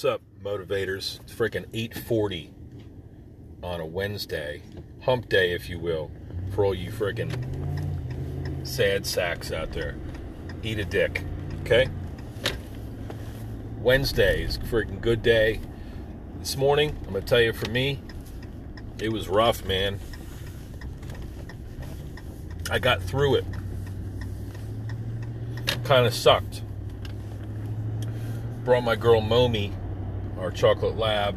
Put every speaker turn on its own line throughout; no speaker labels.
What's up, motivators? It's freaking 8:40 on a Wednesday, hump day, if you will, for all you freaking sad sacks out there. Eat a dick, okay? Wednesday is freaking good day. This morning, I'm gonna tell you, for me, it was rough, man. I got through it. Kind of sucked. Brought my girl Momi, our chocolate lab,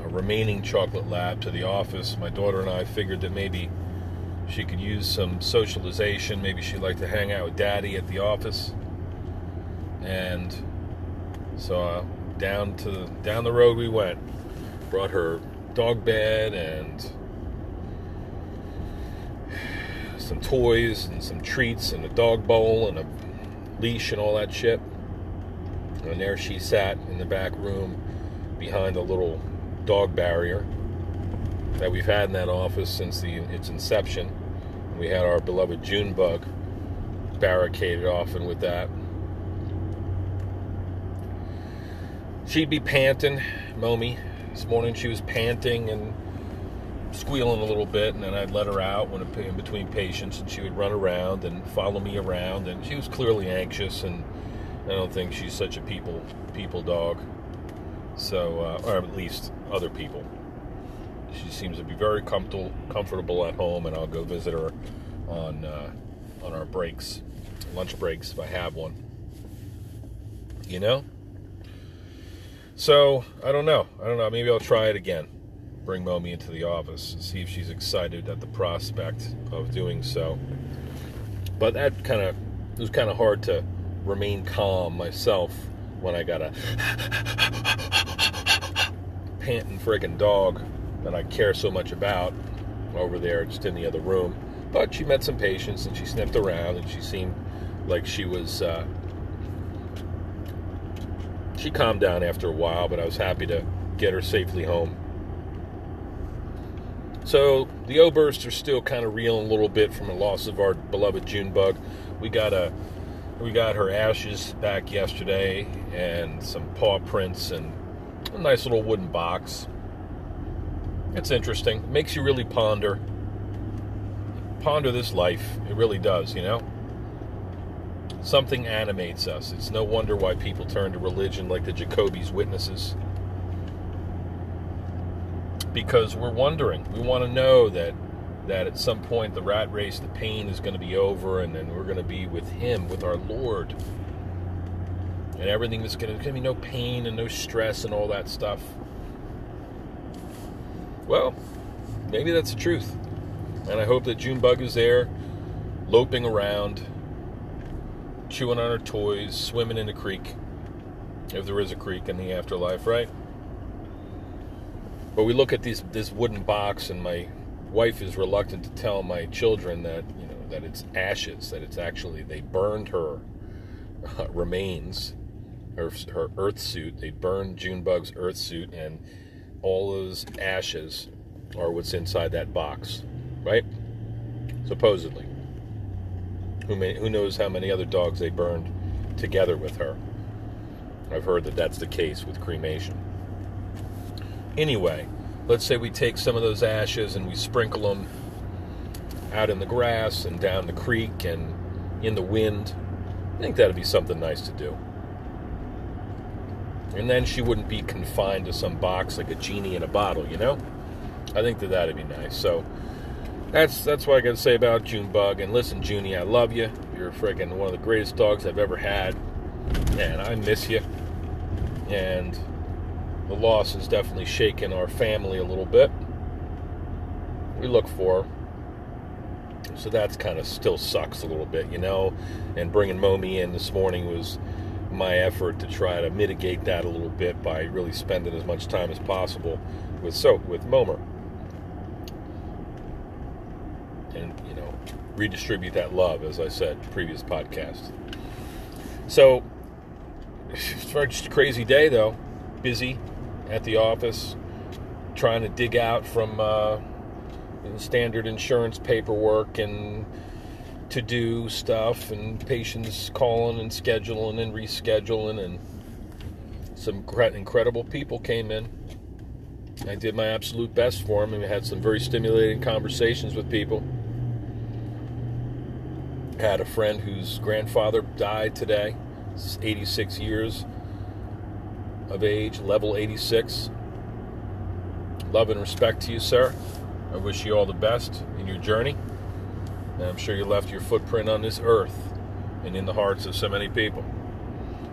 our remaining chocolate lab, to the office. My daughter and I figured that maybe she could use some socialization. Maybe she'd like to hang out with daddy at the office. And so uh, down to down the road we went. Brought her dog bed and some toys and some treats and a dog bowl and a leash and all that shit. And there she sat in the back room behind a little dog barrier that we've had in that office since the, its inception. We had our beloved June bug barricaded off and with that. She'd be panting, Momi. This morning she was panting and squealing a little bit, and then I'd let her out when in between patients, and she would run around and follow me around, and she was clearly anxious, and I don't think she's such a people people dog. So, uh, or at least other people. She seems to be very comfortable comfortable at home, and I'll go visit her on uh, on our breaks, lunch breaks if I have one. You know. So I don't know. I don't know. Maybe I'll try it again bring Momi into the office and see if she's excited at the prospect of doing so. But that kind of it was kind of hard to remain calm myself when I got a panting friggin' dog that I care so much about over there just in the other room. But she met some patients and she sniffed around and she seemed like she was uh, she calmed down after a while, but I was happy to get her safely home. So the Obersts are still kind of reeling a little bit from the loss of our beloved June bug. We got a we got her ashes back yesterday and some paw prints and a nice little wooden box. It's interesting. Makes you really ponder ponder this life. It really does, you know. Something animates us. It's no wonder why people turn to religion like the Jehovah's Witnesses because we're wondering. We want to know that that at some point the rat race, the pain is going to be over, and then we're going to be with Him, with our Lord, and everything that's going to, be no pain and no stress and all that stuff. Well, maybe that's the truth, and I hope that Junebug is there, loping around, chewing on her toys, swimming in the creek, if there is a creek in the afterlife, right? But we look at these this wooden box, and my wife is reluctant to tell my children that you know that it's ashes, that it's actually they burned her uh, remains, her her earth suit. They burned Junebug's earth suit, and all those ashes are what's inside that box, right? Supposedly. Who may, who knows how many other dogs they burned together with her? I've heard that that's the case with cremation. Anyway, let's say we take some of those ashes and we sprinkle them out in the grass and down the creek and in the wind. I think that'd be something nice to do. And then she wouldn't be confined to some box like a genie in a bottle, you know? I think that that'd be nice. So that's that's what I got to say about Junebug. And listen, Junie, I love you. You're freaking one of the greatest dogs I've ever had, and I miss you. And the loss has definitely shaken our family a little bit. We look for. So that's kind of still sucks a little bit, you know. And bringing Momi in this morning was my effort to try to mitigate that a little bit by really spending as much time as possible with so with Momer. And you know, redistribute that love, as I said previous podcast. So it's just a crazy day though. Busy, at the office trying to dig out from uh, standard insurance paperwork and to do stuff and patients calling and scheduling and rescheduling and some incredible people came in. I did my absolute best for them and had some very stimulating conversations with people. Had a friend whose grandfather died today, 86 years of age, level 86. Love and respect to you, sir. I wish you all the best in your journey. And I'm sure you left your footprint on this earth and in the hearts of so many people.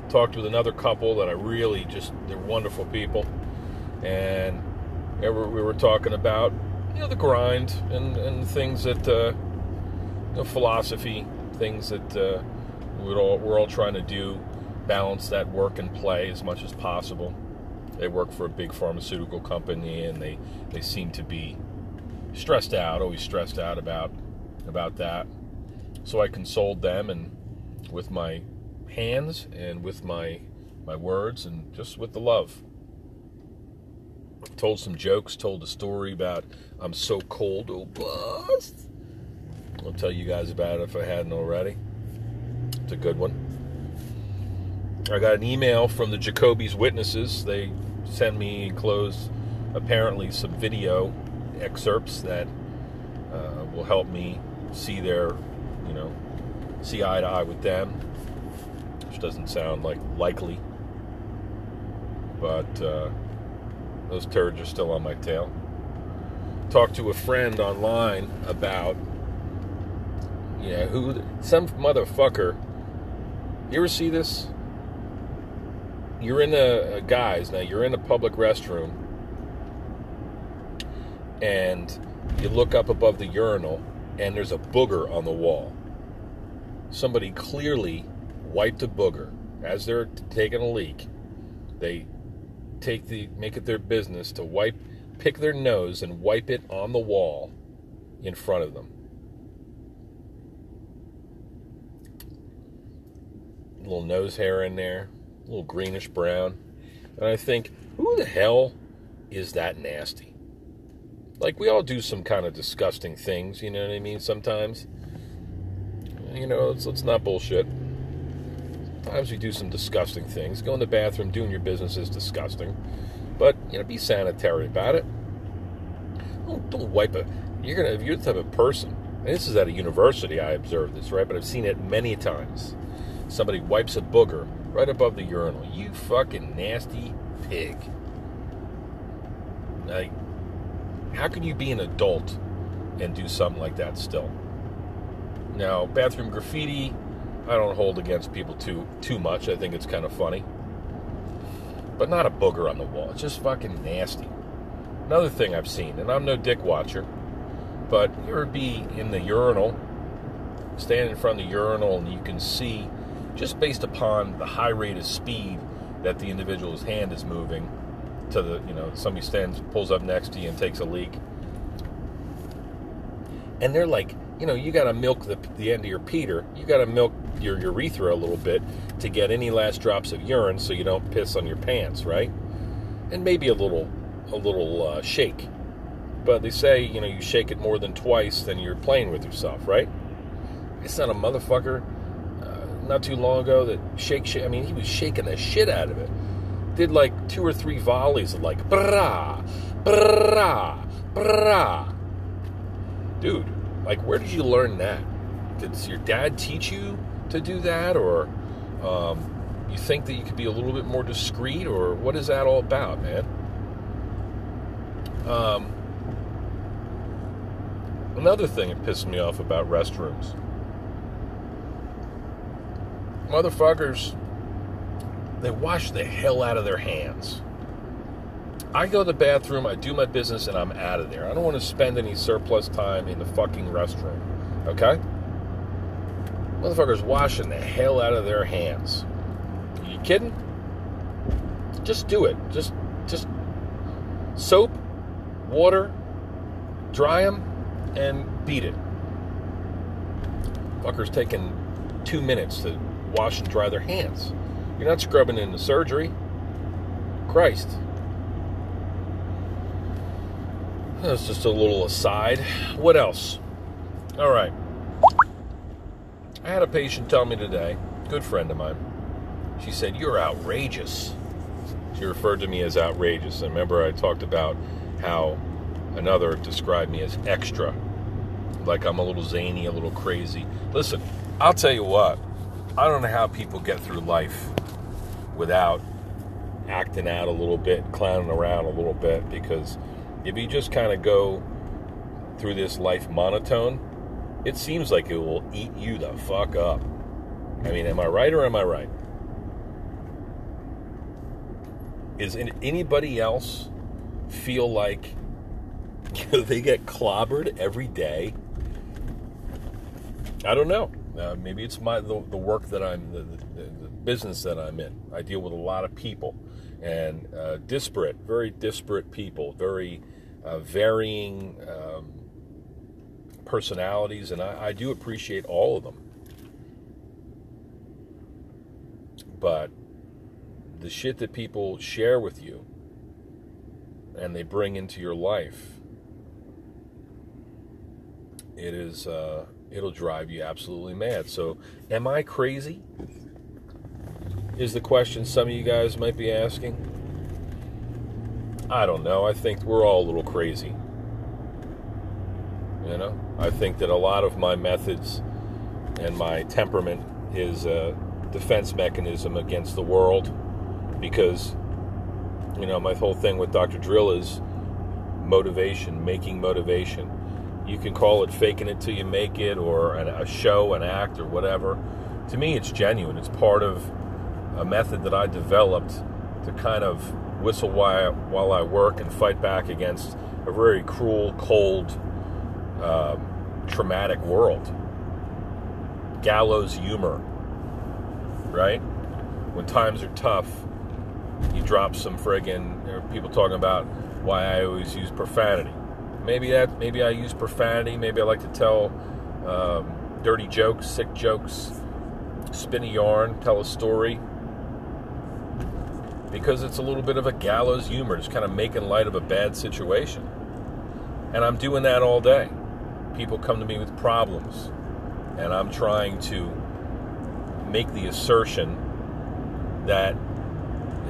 Talked with another couple that I really just, they're wonderful people. And we were talking about, you know, the grind and, and things that, uh, you know, philosophy, things that uh, we're, all, we're all trying to do, balance that work and play as much as possible. They work for a big pharmaceutical company and they, they seem to be stressed out, always stressed out about about that. So I consoled them and with my hands and with my my words and just with the love. Told some jokes, told a story about I'm so cold, oh bust. I'll tell you guys about it if I hadn't already. It's a good one. I got an email from the Jehovah's witnesses. They sent me enclosed apparently some video excerpts that uh, will help me see their, you know, see eye to eye with them, which doesn't sound like likely. But uh, those turds are still on my tail. Talked to a friend online about, yeah, who some motherfucker. You ever see this? You're in a, a uh, guys now. You're in a public restroom, and you look up above the urinal and there's a booger on the wall. Somebody clearly wiped a booger as they're taking a leak. They take the make it their business to wipe pick their nose and wipe it on the wall in front of them. Little nose hair in there, a little greenish brown. And I think, who the hell is that nasty? like we all do some kind of disgusting things, you know what I mean? Sometimes, you know, let's not bullshit. Sometimes we do some disgusting things. Go in the bathroom, doing your business is disgusting, but you know, be sanitary about it. Don't, don't wipe it. You're gonna if you're the type of person. this is at a university. I observed this, right? But I've seen it many times. Somebody wipes a booger right above the urinal. You fucking nasty pig. Like how can you be an adult and do something like that still? Now, bathroom graffiti, I don't hold against people too too much. I think it's kind of funny. But not a booger on the wall. It's just fucking nasty. Another thing I've seen, and I'm no dick watcher, but you ever be in the urinal, standing in front of the urinal, and you can see, just based upon the high rate of speed that the individual's hand is moving, to the, you know, somebody stands, pulls up next to you and takes a leak. And they're like, you know, you got to milk the, the end of your Peter. You got to milk your urethra a little bit to get any last drops of urine so you don't piss on your pants, right? And maybe a little, a little uh, shake. But they say, you know, you shake it more than twice, then you're playing with yourself, right? It's not a motherfucker not too long ago that shake, shake. I mean, he was shaking the shit out of it did like two or three volleys of like brah, brah, brah. Dude, like where did you learn that? Did your dad teach you to do that, or um, you think that you could be a little bit more discreet, or what is that all about, man? Um, another thing that pissed me off about restrooms. Motherfuckers they wash the hell out of their hands. I go to the bathroom, I do my business, and I'm out of there. I don't want to spend any surplus time in the fucking restroom. Okay? Motherfuckers washing the hell out of their hands. Are you kidding? Just do it. Just, just soap, water, dry them, and beat it. Fuckers taking two minutes to wash and dry their hands. You're not scrubbing in the surgery. Christ. That's just a little aside. What else? All right. I had a patient tell me today, good friend of mine. She said, You're outrageous. She referred to me as outrageous. And remember, I talked about how another described me as extra, like I'm a little zany, a little crazy. Listen, I'll tell you what, I don't know how people get through life without acting out a little bit, clowning around a little bit, because if you just kind of go through this life monotone, it seems like it will eat you the fuck up. I mean, am I right or am I right? Is anybody else feel like they get clobbered every day? I don't know. Uh, maybe it's my the, the work that I'm the, the, the, business that I'm in. I deal with a lot of people and uh, disparate, very disparate people, very uh, varying um, personalities, and I, I do appreciate all of them. But the shit that people share with you and they bring into your life, it is uh, it'll drive you absolutely mad. So, am I crazy? Is the question some of you guys might be asking. I don't know. I think we're all a little crazy. You know, I think that a lot of my methods and my temperament is a defense mechanism against the world because, you know, my whole thing with Dr. Drill is motivation, making motivation. You can call it faking it till you make it or a show, an act, or whatever. To me, it's genuine. It's part of a method that I developed to kind of whistle while, while I work and fight back against a very cruel, cold, um, traumatic world. Gallows humor, right? When times are tough, you drop some friggin' people talking about why I always use profanity. Maybe that, maybe I use profanity. Maybe I like to tell um, dirty jokes, sick jokes, spin a yarn, tell a story. Because it's a little bit of a gallows humor, just kind of making light of a bad situation. And I'm doing that all day people come to me with problems, and I'm trying to make the assertion that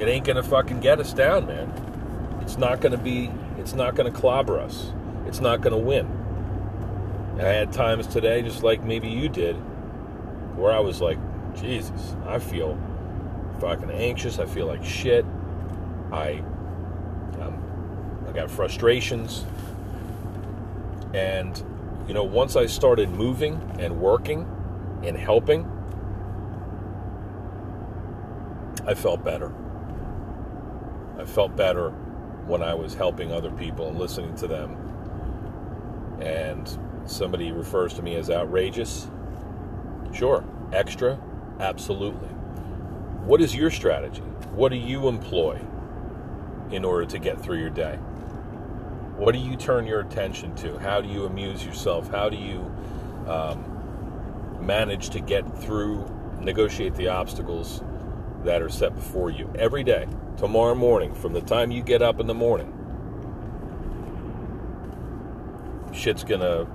it ain't gonna fucking get us down, man. It's not gonna be, it's not gonna clobber us. It's not gonna win. And I had times today, just like maybe you did, where I was like, Jesus, I feel fucking anxious. I feel like shit. I, um, I got frustrations, and you know, once I started moving and working and helping, I felt better. I felt better when I was helping other people and listening to them. And somebody refers to me as outrageous. Sure. Extra? Absolutely. What is your strategy? What do you employ in order to get through your day? What do you turn your attention to? How do you amuse yourself? How do you um, manage to get through, negotiate the obstacles that are set before you every day, tomorrow morning, from the time you get up in the morning? Shit's gonna,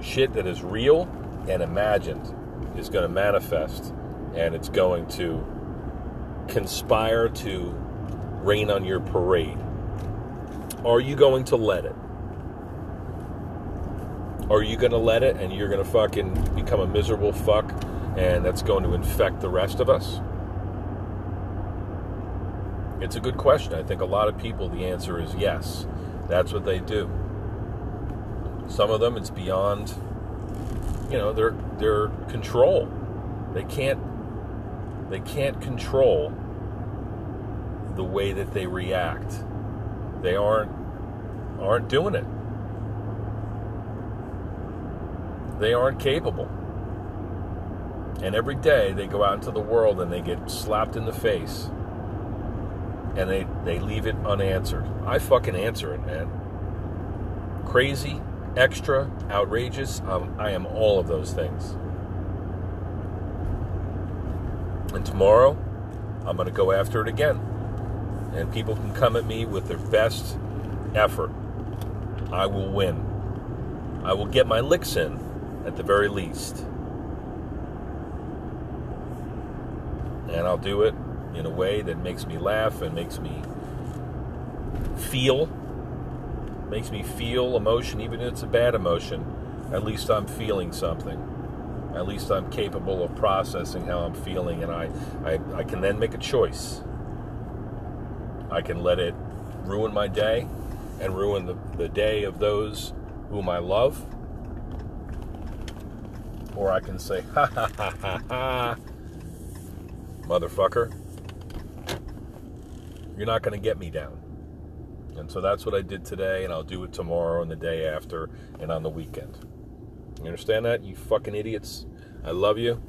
shit that is real and imagined is gonna manifest and it's going to conspire to rain on your parade are you going to let it? Are you going to let it and you're going to fucking become a miserable fuck and that's going to infect the rest of us? It's a good question. I think a lot of people, the answer is yes. That's what they do. Some of them, it's beyond, you know, their their control. They can't they can't control the way that they react they aren't aren't doing it. They aren't capable. And every day they go out into the world and they get slapped in the face. And they, they leave it unanswered. I fucking answer it, man. Crazy, extra, outrageous. Um, I am all of those things. And tomorrow, I'm going to go after it again and people can come at me with their best effort, I will win. I will get my licks in at the very least. And I'll do it in a way that makes me laugh and makes me feel, makes me feel emotion, even if it's a bad emotion. At least I'm feeling something. At least I'm capable of processing how I'm feeling, and I, I, I can then make a choice. I can let it ruin my day and ruin the, the day of those whom I love. Or I can say, ha ha ha ha ha, motherfucker, you're not going to get me down. And so that's what I did today, and I'll do it tomorrow and the day after and on the weekend. You understand that, you fucking idiots? I love you.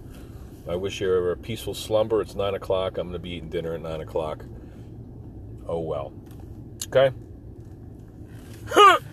I wish you a peaceful slumber. It's 9 o'clock. I'm going to be eating dinner at 9 o'clock. Oh well. Okay?